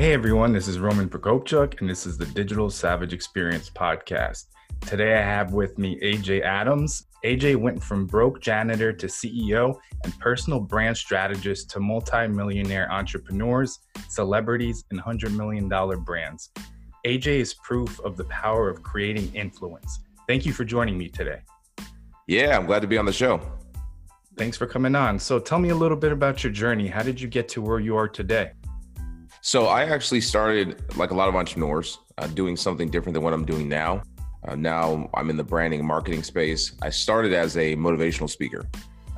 Hey everyone, this is Roman Prokopchuk, and this is the Digital Savage Experience podcast. Today I have with me AJ Adams. AJ went from broke janitor to CEO and personal brand strategist to multi-millionaire entrepreneurs, celebrities, and $100 million brands. AJ is proof of the power of creating influence. Thank you for joining me today. Yeah, I'm glad to be on the show. Thanks for coming on. So tell me a little bit about your journey. How did you get to where you are today? So I actually started like a lot of entrepreneurs uh, doing something different than what I'm doing now. Uh, now I'm in the branding and marketing space. I started as a motivational speaker.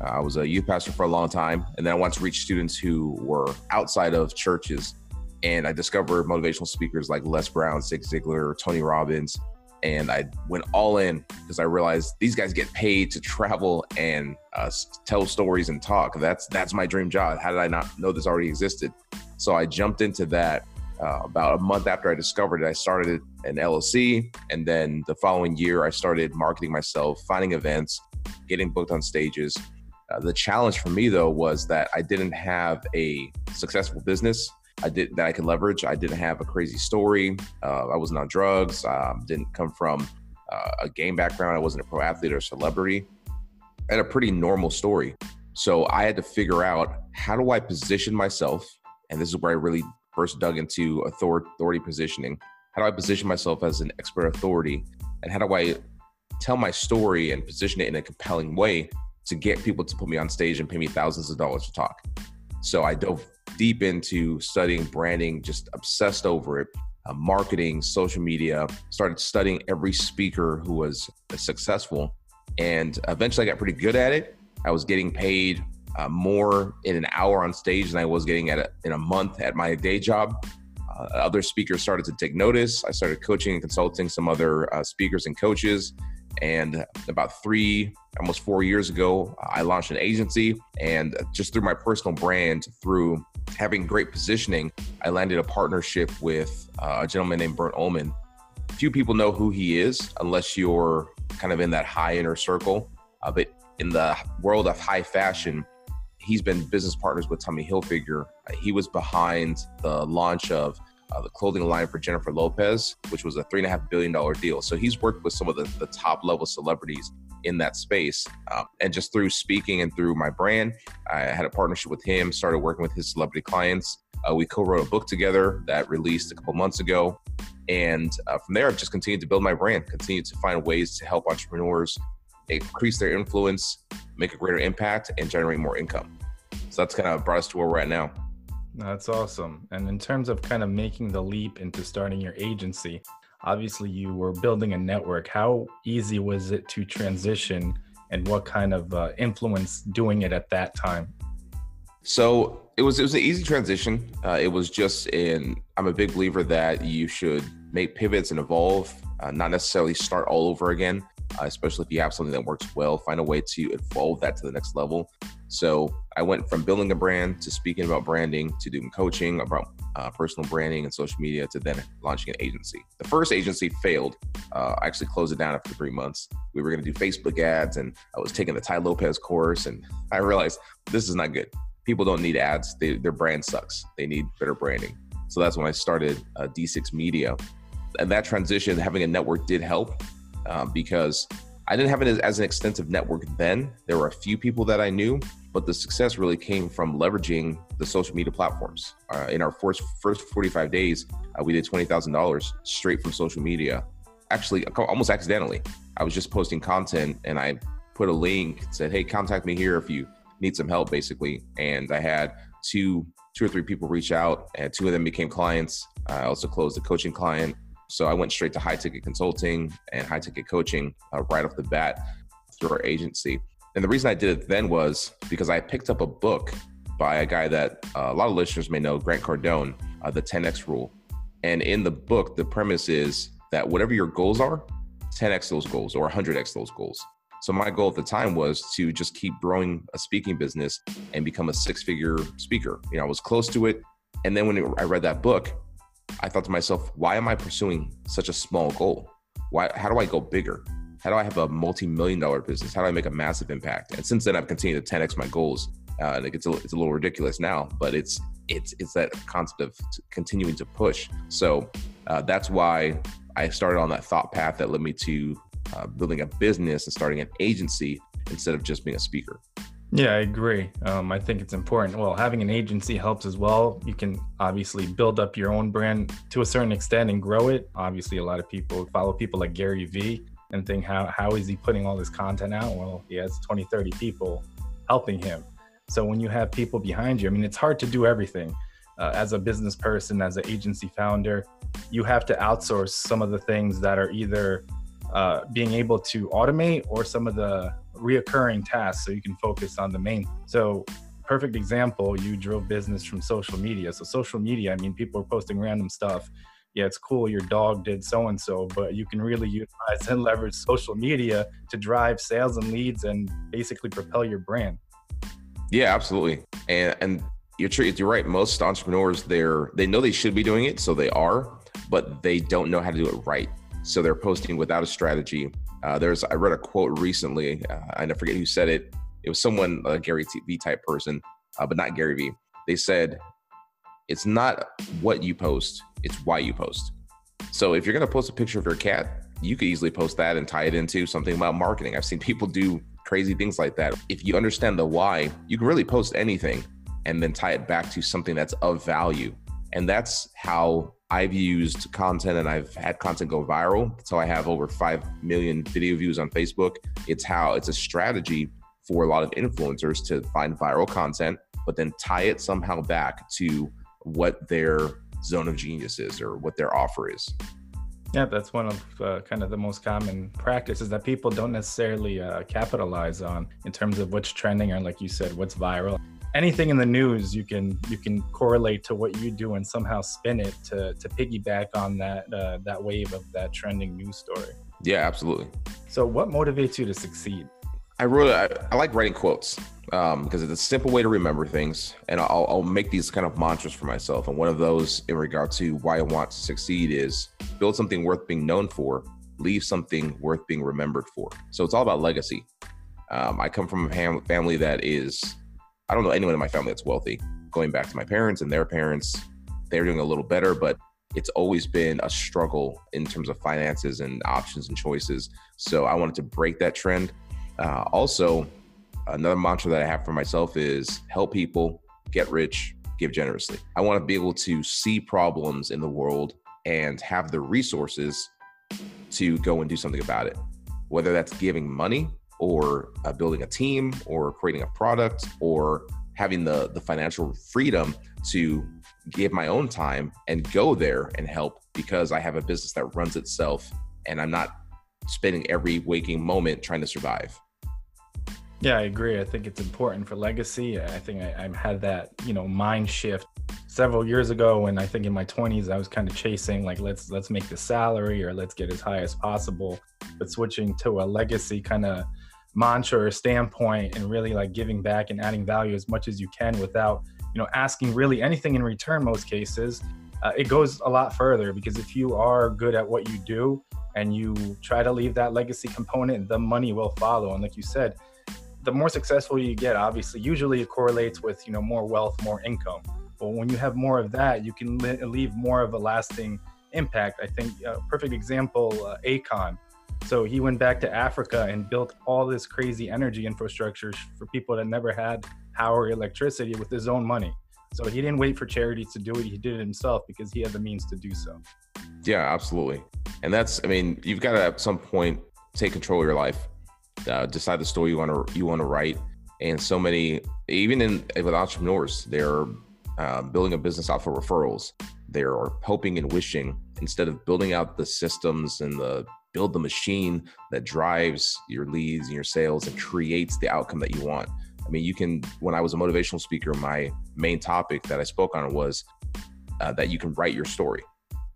Uh, I was a youth pastor for a long time, and then I wanted to reach students who were outside of churches. And I discovered motivational speakers like Les Brown, Zig Ziglar, Tony Robbins, and I went all in because I realized these guys get paid to travel and uh, tell stories and talk. That's that's my dream job. How did I not know this already existed? So I jumped into that. Uh, about a month after I discovered it, I started an LLC, and then the following year, I started marketing myself, finding events, getting booked on stages. Uh, the challenge for me though was that I didn't have a successful business I did that I could leverage. I didn't have a crazy story. Uh, I wasn't on drugs. Um, didn't come from uh, a game background. I wasn't a pro athlete or a celebrity. I had a pretty normal story. So I had to figure out how do I position myself, and this is where I really first dug into authority positioning. How do I position myself as an expert authority, and how do I tell my story and position it in a compelling way to get people to put me on stage and pay me thousands of dollars to talk? So I dove deep into studying branding, just obsessed over it, uh, marketing, social media, started studying every speaker who was successful. And eventually I got pretty good at it. I was getting paid uh, more in an hour on stage than I was getting at a, in a month at my day job. Uh, other speakers started to take notice. I started coaching and consulting some other uh, speakers and coaches. And about three, almost four years ago, I launched an agency. And just through my personal brand, through having great positioning, I landed a partnership with uh, a gentleman named Brent Ullman. Few people know who he is unless you're kind of in that high inner circle. Uh, but in the world of high fashion, he's been business partners with Tommy Hilfiger. Uh, he was behind the launch of uh, the clothing line for Jennifer Lopez, which was a three and a half billion dollar deal. So he's worked with some of the, the top level celebrities in that space. Um, and just through speaking and through my brand, I had a partnership with him, started working with his celebrity clients. Uh, we co wrote a book together that released a couple months ago. And uh, from there, I've just continued to build my brand, continue to find ways to help entrepreneurs increase their influence, make a greater impact, and generate more income. So that's kind of brought us to where we're at now. That's awesome. And in terms of kind of making the leap into starting your agency, obviously you were building a network. How easy was it to transition and what kind of uh, influence doing it at that time? So it was it was an easy transition. Uh, it was just in. I'm a big believer that you should make pivots and evolve, uh, not necessarily start all over again. Uh, especially if you have something that works well, find a way to evolve that to the next level. So I went from building a brand to speaking about branding to doing coaching about uh, personal branding and social media to then launching an agency. The first agency failed. Uh, I actually closed it down after three months. We were going to do Facebook ads, and I was taking the Tai Lopez course, and I realized this is not good. People don't need ads; they, their brand sucks. They need better branding. So that's when I started uh, D6 Media, and that transition, having a network, did help uh, because I didn't have it as, as, an extensive network then. There were a few people that I knew, but the success really came from leveraging the social media platforms. Uh, in our first first 45 days, uh, we did $20,000 straight from social media. Actually, almost accidentally. I was just posting content and I put a link, said, "Hey, contact me here if you need some help," basically. And I had two two or three people reach out, and two of them became clients. I also closed a coaching client. So I went straight to high ticket consulting and high ticket coaching uh, right off the bat through our agency. And the reason I did it then was because I picked up a book by a guy that uh, a lot of listeners may know, Grant Cardone, uh, the 10x rule. And in the book, the premise is that whatever your goals are, 10x those goals or 100x those goals. So my goal at the time was to just keep growing a speaking business and become a six-figure speaker. You know, I was close to it, and then when I read that book, I thought to myself, why am I pursuing such a small goal? Why? How do I go bigger? How do I have a multi-million dollar business? How do I make a massive impact? And since then, I've continued to 10x my goals, uh, and it gets a, it's a little ridiculous now, but it's it's it's that concept of continuing to push. So uh, that's why I started on that thought path that led me to uh, building a business and starting an agency instead of just being a speaker. Yeah, I agree. Um, I think it's important. Well, having an agency helps as well. You can obviously build up your own brand to a certain extent and grow it. Obviously, a lot of people follow people like Gary Vee and think, how, how is he putting all this content out? Well, he has 20, 30 people helping him. So when you have people behind you, I mean, it's hard to do everything. Uh, as a business person, as an agency founder, you have to outsource some of the things that are either uh, being able to automate or some of the reoccurring tasks so you can focus on the main. So, perfect example, you drove business from social media. So, social media, I mean, people are posting random stuff. Yeah, it's cool your dog did so and so, but you can really utilize and leverage social media to drive sales and leads and basically propel your brand. Yeah, absolutely. And and you're you're right. Most entrepreneurs they're they know they should be doing it, so they are, but they don't know how to do it right. So they're posting without a strategy. Uh, there's I read a quote recently. Uh, I forget who said it. It was someone a Gary V type person, uh, but not Gary V. They said it's not what you post; it's why you post. So if you're going to post a picture of your cat, you could easily post that and tie it into something about marketing. I've seen people do crazy things like that. If you understand the why, you can really post anything and then tie it back to something that's of value. And that's how I've used content and I've had content go viral. So I have over 5 million video views on Facebook. It's how it's a strategy for a lot of influencers to find viral content, but then tie it somehow back to what their zone of genius is or what their offer is. Yeah, that's one of uh, kind of the most common practices that people don't necessarily uh, capitalize on in terms of what's trending or, like you said, what's viral anything in the news you can you can correlate to what you do and somehow spin it to to piggyback on that uh, that wave of that trending news story. Yeah absolutely. So what motivates you to succeed? I really i, I like writing quotes um, because it's a simple way to remember things and I'll, I'll make these kind of mantras for myself and one of those in regard to why i want to succeed is build something worth being known for leave something worth being remembered for. So it's all about legacy. Um, i come from a family that is I don't know anyone in my family that's wealthy. Going back to my parents and their parents, they're doing a little better, but it's always been a struggle in terms of finances and options and choices. So I wanted to break that trend. Uh, also, another mantra that I have for myself is help people, get rich, give generously. I want to be able to see problems in the world and have the resources to go and do something about it. Whether that's giving money, or uh, building a team or creating a product or having the the financial freedom to give my own time and go there and help because I have a business that runs itself and I'm not spending every waking moment trying to survive. Yeah, I agree. I think it's important for legacy. I think I, I had that, you know, mind shift several years ago when I think in my 20s I was kind of chasing like let's let's make the salary or let's get as high as possible, but switching to a legacy kind of mantra or standpoint and really like giving back and adding value as much as you can without you know asking really anything in return most cases uh, it goes a lot further because if you are good at what you do and you try to leave that legacy component the money will follow. And like you said the more successful you get obviously usually it correlates with you know more wealth more income. But when you have more of that you can leave more of a lasting impact. I think a perfect example uh, Akon so he went back to Africa and built all this crazy energy infrastructure for people that never had power, electricity with his own money. So he didn't wait for charities to do it. He did it himself because he had the means to do so. Yeah, absolutely. And that's, I mean, you've got to at some point take control of your life, uh, decide the story you want to you want to write. And so many, even in with entrepreneurs, they're uh, building a business off of referrals. They're hoping and wishing instead of building out the systems and the build the machine that drives your leads and your sales and creates the outcome that you want. I mean, you can, when I was a motivational speaker, my main topic that I spoke on was uh, that you can write your story.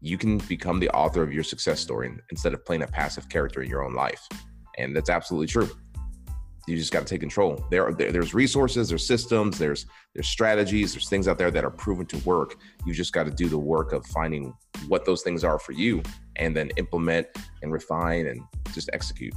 You can become the author of your success story instead of playing a passive character in your own life. And that's absolutely true. You just got to take control. There, there, there's resources, there's systems, there's there's strategies, there's things out there that are proven to work. You just got to do the work of finding what those things are for you, and then implement and refine and just execute.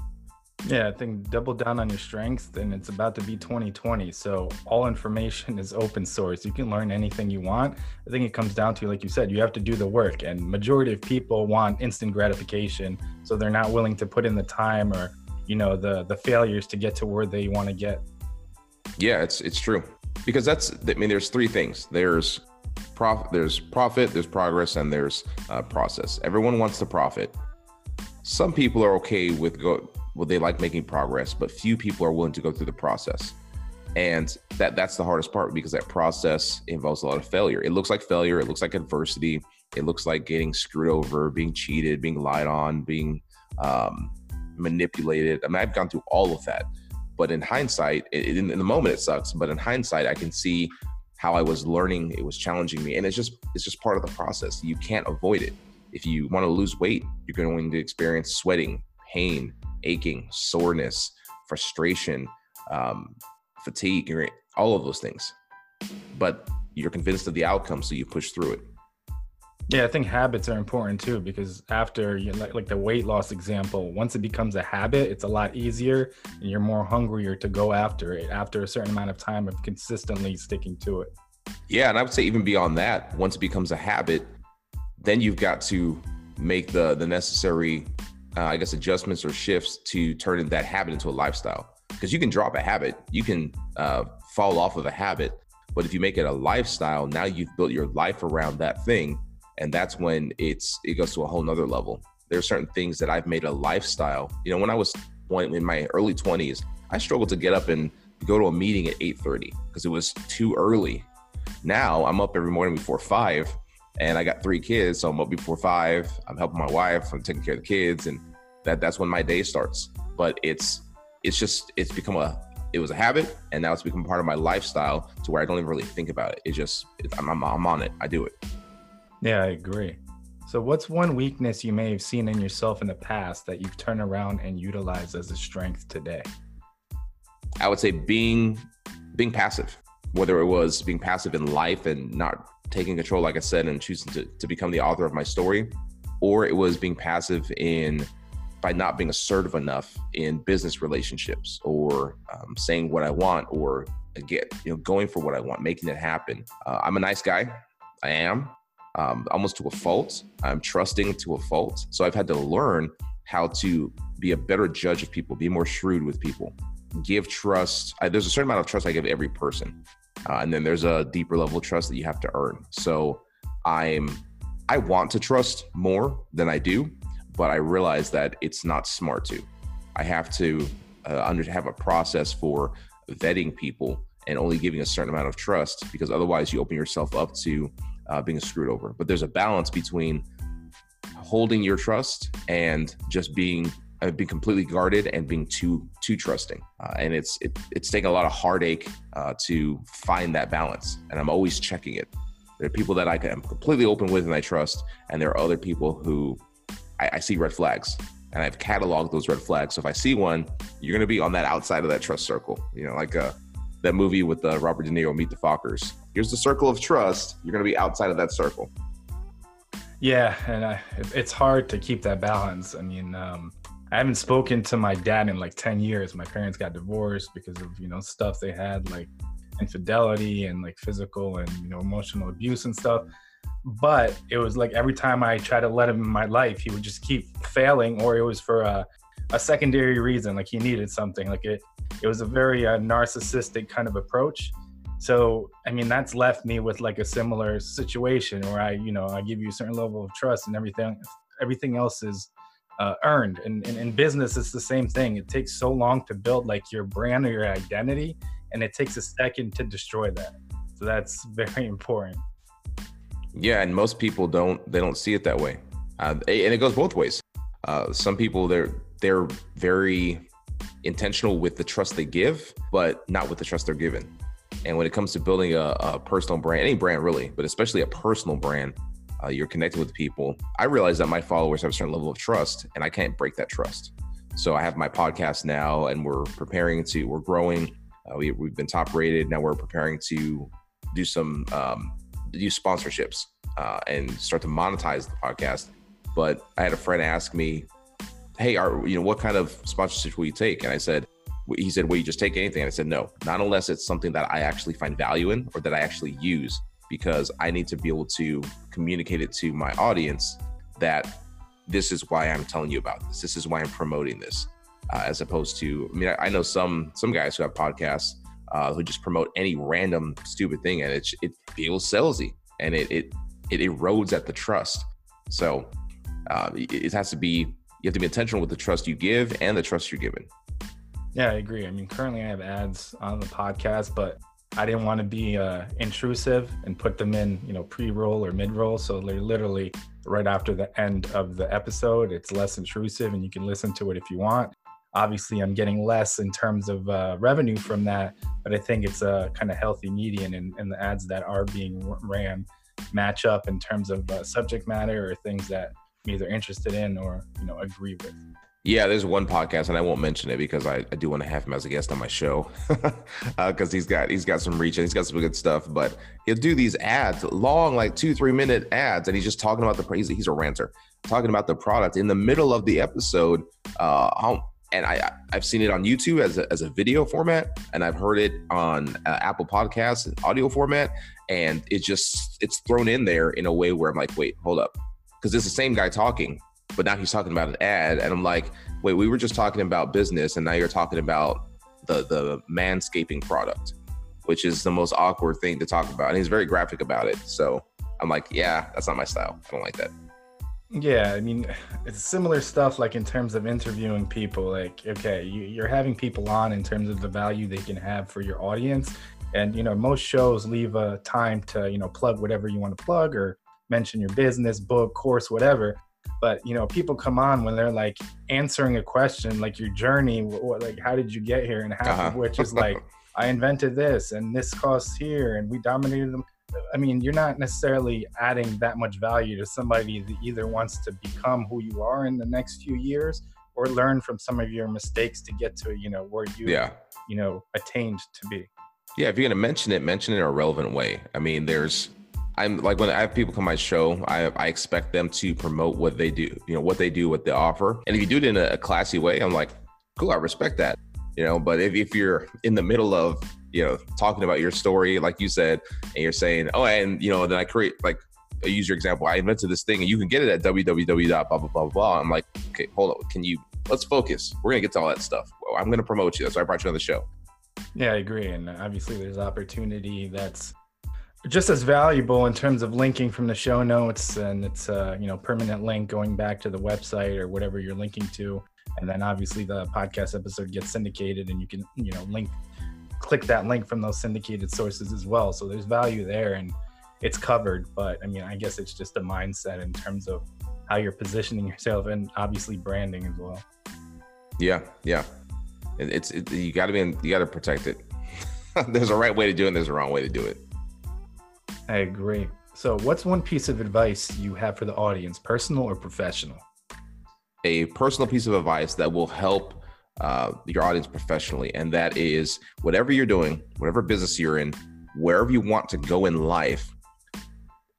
Yeah, I think double down on your strengths, and it's about to be 2020. So all information is open source. You can learn anything you want. I think it comes down to, like you said, you have to do the work. And majority of people want instant gratification, so they're not willing to put in the time or you know the the failures to get to where they want to get. Yeah it's it's true. Because that's i mean there's three things. There's profit there's profit there's progress and there's uh, process. Everyone wants to profit. Some people are okay with go well they like making progress but few people are willing to go through the process. And that that's the hardest part because that process involves a lot of failure. It looks like failure. It looks like adversity. It looks like getting screwed over being cheated being lied on being um, manipulated. I mean, I've gone through all of that. But in hindsight, in, in the moment it sucks. But in hindsight, I can see how I was learning. It was challenging me, and it's just it's just part of the process. You can't avoid it. If you want to lose weight, you're going to experience sweating, pain, aching, soreness, frustration, um, fatigue, all of those things. But you're convinced of the outcome, so you push through it. Yeah, I think habits are important too because after you like, like the weight loss example, once it becomes a habit, it's a lot easier and you're more hungrier to go after it after a certain amount of time of consistently sticking to it. Yeah, and I would say even beyond that, once it becomes a habit, then you've got to make the the necessary, uh, I guess, adjustments or shifts to turn that habit into a lifestyle. Because you can drop a habit, you can uh, fall off of a habit, but if you make it a lifestyle, now you've built your life around that thing and that's when it's it goes to a whole nother level. There are certain things that i've made a lifestyle. You know when i was in my early 20s i struggled to get up and go to a meeting at 8.30 because it was too early. Now i'm up every morning before 5 and i got three kids so i'm up before 5 i'm helping my wife i'm taking care of the kids and that that's when my day starts. But it's it's just it's become a it was a habit and now it's become part of my lifestyle to where i don't even really think about it. It's just it, I'm, I'm, I'm on it. I do it yeah, I agree. So, what's one weakness you may have seen in yourself in the past that you've turned around and utilized as a strength today? I would say being being passive, whether it was being passive in life and not taking control, like I said, and choosing to, to become the author of my story, or it was being passive in by not being assertive enough in business relationships or um, saying what I want or get you know going for what I want, making it happen. Uh, I'm a nice guy. I am um, almost to a fault. I'm trusting to a fault. So I've had to learn how to be a better judge of people, be more shrewd with people, give trust. I, there's a certain amount of trust I give every person, uh, and then there's a deeper level of trust that you have to earn. So I'm I want to trust more than I do, but I realize that it's not smart to. I have to uh, under have a process for vetting people and only giving a certain amount of trust because otherwise you open yourself up to uh, being screwed over. But there's a balance between holding your trust and just being uh, being completely guarded and being too too trusting. Uh, and it's it, it's taking a lot of heartache uh, to find that balance. And I'm always checking it. There are people that I am completely open with and I trust, and there are other people who I, I see red flags. And I've cataloged those red flags. So if I see one, you're going to be on that outside of that trust circle. You know, like uh, that movie with uh, Robert De Niro, Meet the Fockers. Here's the circle of trust. You're going to be outside of that circle. Yeah, and I, it's hard to keep that balance. I mean, um, I haven't spoken to my dad in like 10 years. My parents got divorced because of, you know, stuff they had like infidelity and like physical and, you know, emotional abuse and stuff. But it was like every time I tried to let him in my life, he would just keep failing, or it was for a, a secondary reason, like he needed something. Like it, it was a very uh, narcissistic kind of approach. So i mean that's left me with like a similar situation where i you know i give you a certain level of trust and everything everything else is uh, earned. And, in business it's the same thing. It takes so long to build like your brand or your identity and it takes a second to destroy that. So that's very important. Yeah and most people don't they don't see it that way. Uh, and it goes both ways. Uh, some people they're they're very intentional with the trust they give, but not with the trust they're given. And when it comes to building a, a personal brand, any brand really, but especially a personal brand, uh, you're connecting with people. I realize that my followers have a certain level of trust, and I can't break that trust. So I have my podcast now, and we're preparing to we're growing. Uh, we, we've been top rated. Now we're preparing to do some um, do sponsorships uh, and start to monetize the podcast. But I had a friend ask me, "Hey, are you know what kind of sponsorships will you take?" And I said, "He said, will you just take anything?" And I said, "No, not unless it's something that I actually find value in or that I actually use, because I need to be able to communicate it to my audience that this is why I'm telling you about this. This is why I'm promoting this." Uh, as opposed to, I mean, I, I know some some guys who have podcasts uh, who just promote any random stupid thing, and it it feels salesy, and it it it erodes at the trust. So uh, it, it has to be you have to be intentional with the trust you give and the trust you're given. Yeah, I agree. I mean, currently I have ads on the podcast, but I didn't want to be uh, intrusive and put them in, you know, pre-roll or mid-roll. So they're literally right after the end of the episode. It's less intrusive, and you can listen to it if you want obviously i'm getting less in terms of uh, revenue from that but i think it's a kind of healthy median and, and the ads that are being ran match up in terms of uh, subject matter or things that either interested in or you know agree with yeah, there's one podcast, and I won't mention it because I, I do want to have him as a guest on my show because uh, he's got he's got some reach and he's got some good stuff. But he'll do these ads, long like two three minute ads, and he's just talking about the he's, he's a ranter, talking about the product in the middle of the episode. Uh, how and I I've seen it on YouTube as a, as a video format, and I've heard it on uh, Apple Podcasts audio format, and it just it's thrown in there in a way where I'm like, wait, hold up, because it's the same guy talking, but now he's talking about an ad, and I'm like, wait, we were just talking about business, and now you're talking about the the manscaping product, which is the most awkward thing to talk about, and he's very graphic about it. So I'm like, yeah, that's not my style. I don't like that. Yeah, I mean, it's similar stuff like in terms of interviewing people. Like, okay, you, are having people on in terms of the value they can have for your audience. And, you know, most shows leave a time to, you know, plug whatever you want to plug or mention your business, book, course, whatever. But, you know, people come on when they're like answering a question, like your journey, what, like, how did you get here? And half uh-huh. of which is like, I invented this and this costs here and we dominated them I mean, you're not necessarily adding that much value to somebody that either wants to become who you are in the next few years or learn from some of your mistakes to get to, you know, where you, yeah. you know, attained to be. Yeah, if you're going to mention it, mention it in a relevant way. I mean, there's, I'm like when I have people come my show, I, I expect them to promote what they do, you know, what they do, what they offer. And if you do it in a, classy way, I'm like, cool, I respect that, you know. But if, if you're in the middle of you know, talking about your story, like you said, and you're saying, oh, and you know, then I create like I use your example. I invented this thing, and you can get it at www. blah blah blah blah. I'm like, okay, hold on. Can you? Let's focus. We're gonna get to all that stuff. I'm gonna promote you. That's why I brought you on the show. Yeah, I agree. And obviously, there's opportunity that's just as valuable in terms of linking from the show notes and it's a you know permanent link going back to the website or whatever you're linking to and then obviously the podcast episode gets syndicated and you can you know link click that link from those syndicated sources as well. So there's value there and it's covered. But I mean, I guess it's just a mindset in terms of how you're positioning yourself and obviously branding as well. Yeah, yeah. it's it, you got to be in, you got to protect it. there's a right way to do it. and There's a wrong way to do it. I agree. So, what's one piece of advice you have for the audience, personal or professional? A personal piece of advice that will help uh, your audience professionally. And that is whatever you're doing, whatever business you're in, wherever you want to go in life,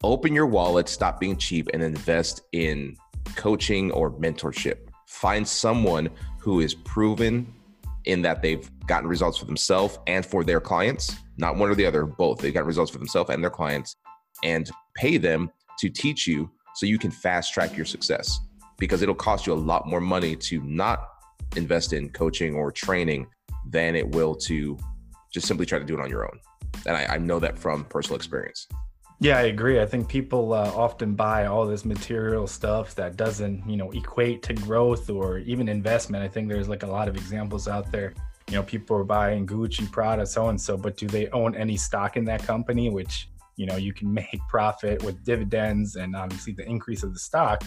open your wallet, stop being cheap, and invest in coaching or mentorship. Find someone who is proven in that they've gotten results for themselves and for their clients, not one or the other, both. They've got results for themselves and their clients, and pay them to teach you so you can fast track your success because it'll cost you a lot more money to not invest in coaching or training than it will to just simply try to do it on your own. And I, I know that from personal experience. Yeah, I agree. I think people uh, often buy all this material stuff that doesn't, you know, equate to growth or even investment. I think there's like a lot of examples out there. You know, people are buying Gucci, Prada, so and so, but do they own any stock in that company? Which you know you can make profit with dividends and obviously the increase of the stock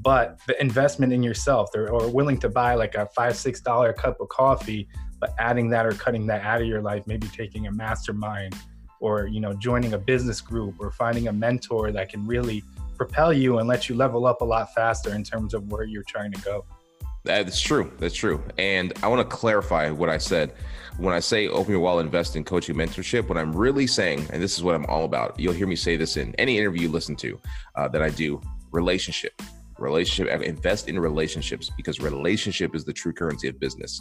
but the investment in yourself, they're or willing to buy like a five, six dollar cup of coffee, but adding that or cutting that out of your life, maybe taking a mastermind or you know joining a business group or finding a mentor that can really propel you and let you level up a lot faster in terms of where you're trying to go. That's true. That's true. And I want to clarify what I said. When I say open your wallet, invest in coaching mentorship, what I'm really saying, and this is what I'm all about, you'll hear me say this in any interview you listen to uh, that I do relationship, relationship, invest in relationships because relationship is the true currency of business.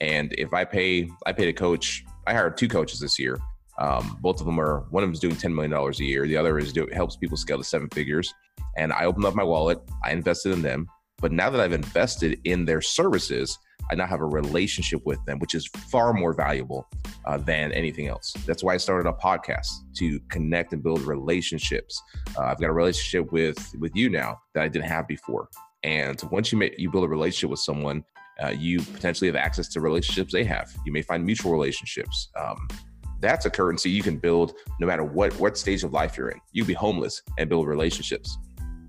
And if I pay, I paid a coach, I hired two coaches this year. Um, both of them are, one of them is doing $10 million a year. The other is do, helps people scale to seven figures. And I opened up my wallet, I invested in them. But now that I've invested in their services, I now have a relationship with them, which is far more valuable uh, than anything else. That's why I started a podcast to connect and build relationships. Uh, I've got a relationship with with you now that I didn't have before. And once you make, you build a relationship with someone, uh, you potentially have access to relationships they have. You may find mutual relationships. Um, that's a currency you can build no matter what what stage of life you're in. You would be homeless and build relationships.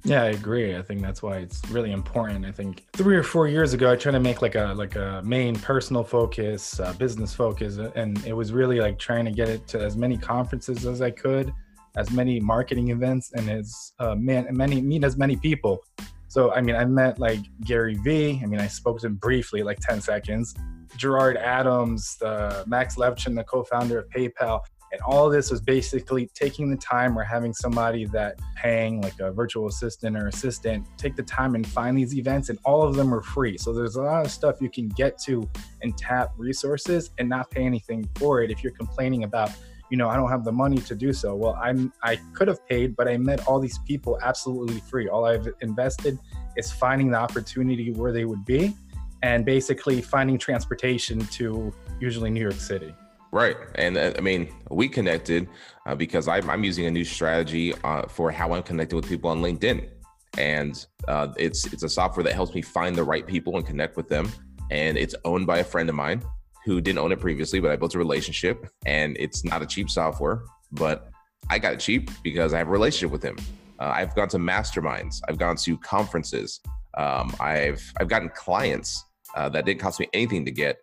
Yeah, I agree. I think that's why it's really important. I think three or four years ago, I tried to make like a like a main personal focus, uh, business focus, and it was really like trying to get it to as many conferences as I could, as many marketing events, and as uh, man, many meet as many people. So I mean, I met like Gary Vee. I mean, I spoke to him briefly, like ten seconds. Gerard Adams, the Max Levchin, the co-founder of PayPal. And all this was basically taking the time or having somebody that paying like a virtual assistant or assistant take the time and find these events and all of them are free. So there's a lot of stuff you can get to and tap resources and not pay anything for it if you're complaining about you know, I don't have the money to do so. Well, I'm I could have paid, but I met all these people absolutely free. All I've invested is finding the opportunity where they would be and basically finding transportation to usually New York City. Right. And uh, I mean, we connected uh, because I'm, I'm, using a new strategy uh, for how I'm connected with people on LinkedIn. And uh, it's it's a software that helps me find the right people and connect with them. And it's owned by a friend of mine who didn't own it previously, but I built a relationship. And it's not a cheap software, but I got it cheap because I have a relationship with him. Uh, I've gone to masterminds. I've gone to conferences. Um, I've I've gotten clients uh, that didn't cost me anything to get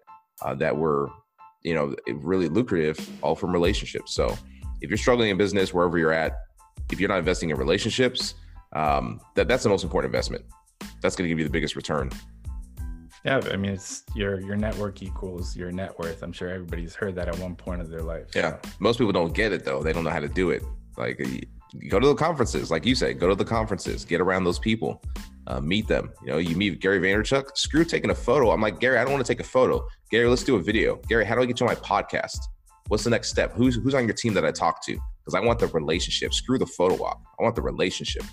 that were you know really lucrative all from relationships so if you're struggling in business wherever you're at if you're not investing in relationships um, that that's the most important investment that's going to give you the biggest return yeah i mean it's your your network equals your net worth i'm sure everybody's heard that at one point of their life yeah most people don't get it though they don't know how to do it like go to the conferences like you say go to the conferences get around those people uh, meet them. You know, you meet Gary Vaynerchuk. Screw taking a photo. I'm like Gary. I don't want to take a photo. Gary, let's do a video. Gary, how do I get you on my podcast? What's the next step? Who's who's on your team that I talk to? Because I want the relationship. Screw the photo op. I want the relationship.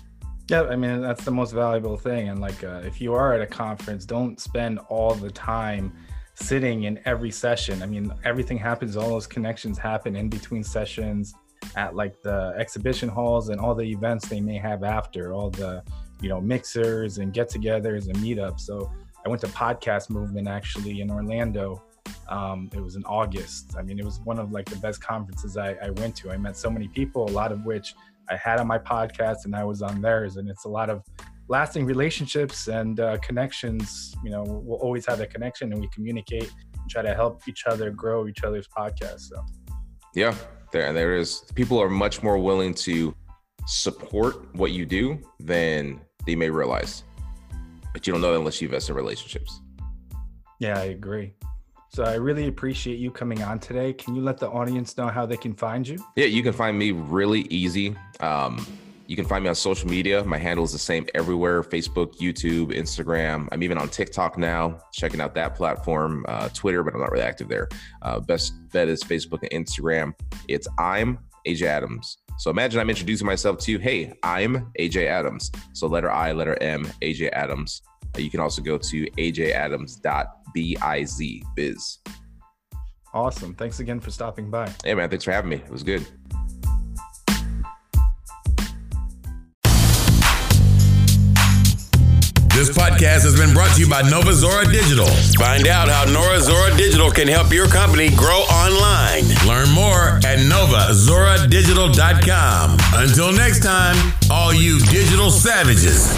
Yeah, I mean that's the most valuable thing. And like, uh, if you are at a conference, don't spend all the time sitting in every session. I mean, everything happens. All those connections happen in between sessions at like the exhibition halls and all the events they may have after all the you know mixers and get-togethers and meetups. So I went to Podcast Movement actually in Orlando. Um, it was in August. I mean, it was one of like the best conferences I, I went to. I met so many people, a lot of which I had on my podcast and I was on theirs. And it's a lot of lasting relationships and uh, connections. You know, we'll always have a connection and we communicate and try to help each other grow each other's podcasts. So, yeah, there there is. People are much more willing to support what you do than they may realize. But you don't know unless you invest in relationships. Yeah, I agree. So I really appreciate you coming on today. Can you let the audience know how they can find you? Yeah, you can find me really easy. Um, you can find me on social media. My handle is the same everywhere Facebook, YouTube, Instagram. I'm even on TikTok now, checking out that platform, uh, Twitter, but I'm not really active there. Uh, best bet is Facebook and Instagram. It's I'm AJ Adams. So imagine I'm introducing myself to you. Hey, I'm AJ Adams. So letter I, letter M, AJ Adams. You can also go to ajadams.biz. Biz. Awesome. Thanks again for stopping by. Hey, man. Thanks for having me. It was good. This podcast has been brought to you by Nova Zora Digital. Find out how Nova Zora Digital can help your company grow online. Learn more at novazoradigital.com. Until next time, all you digital savages.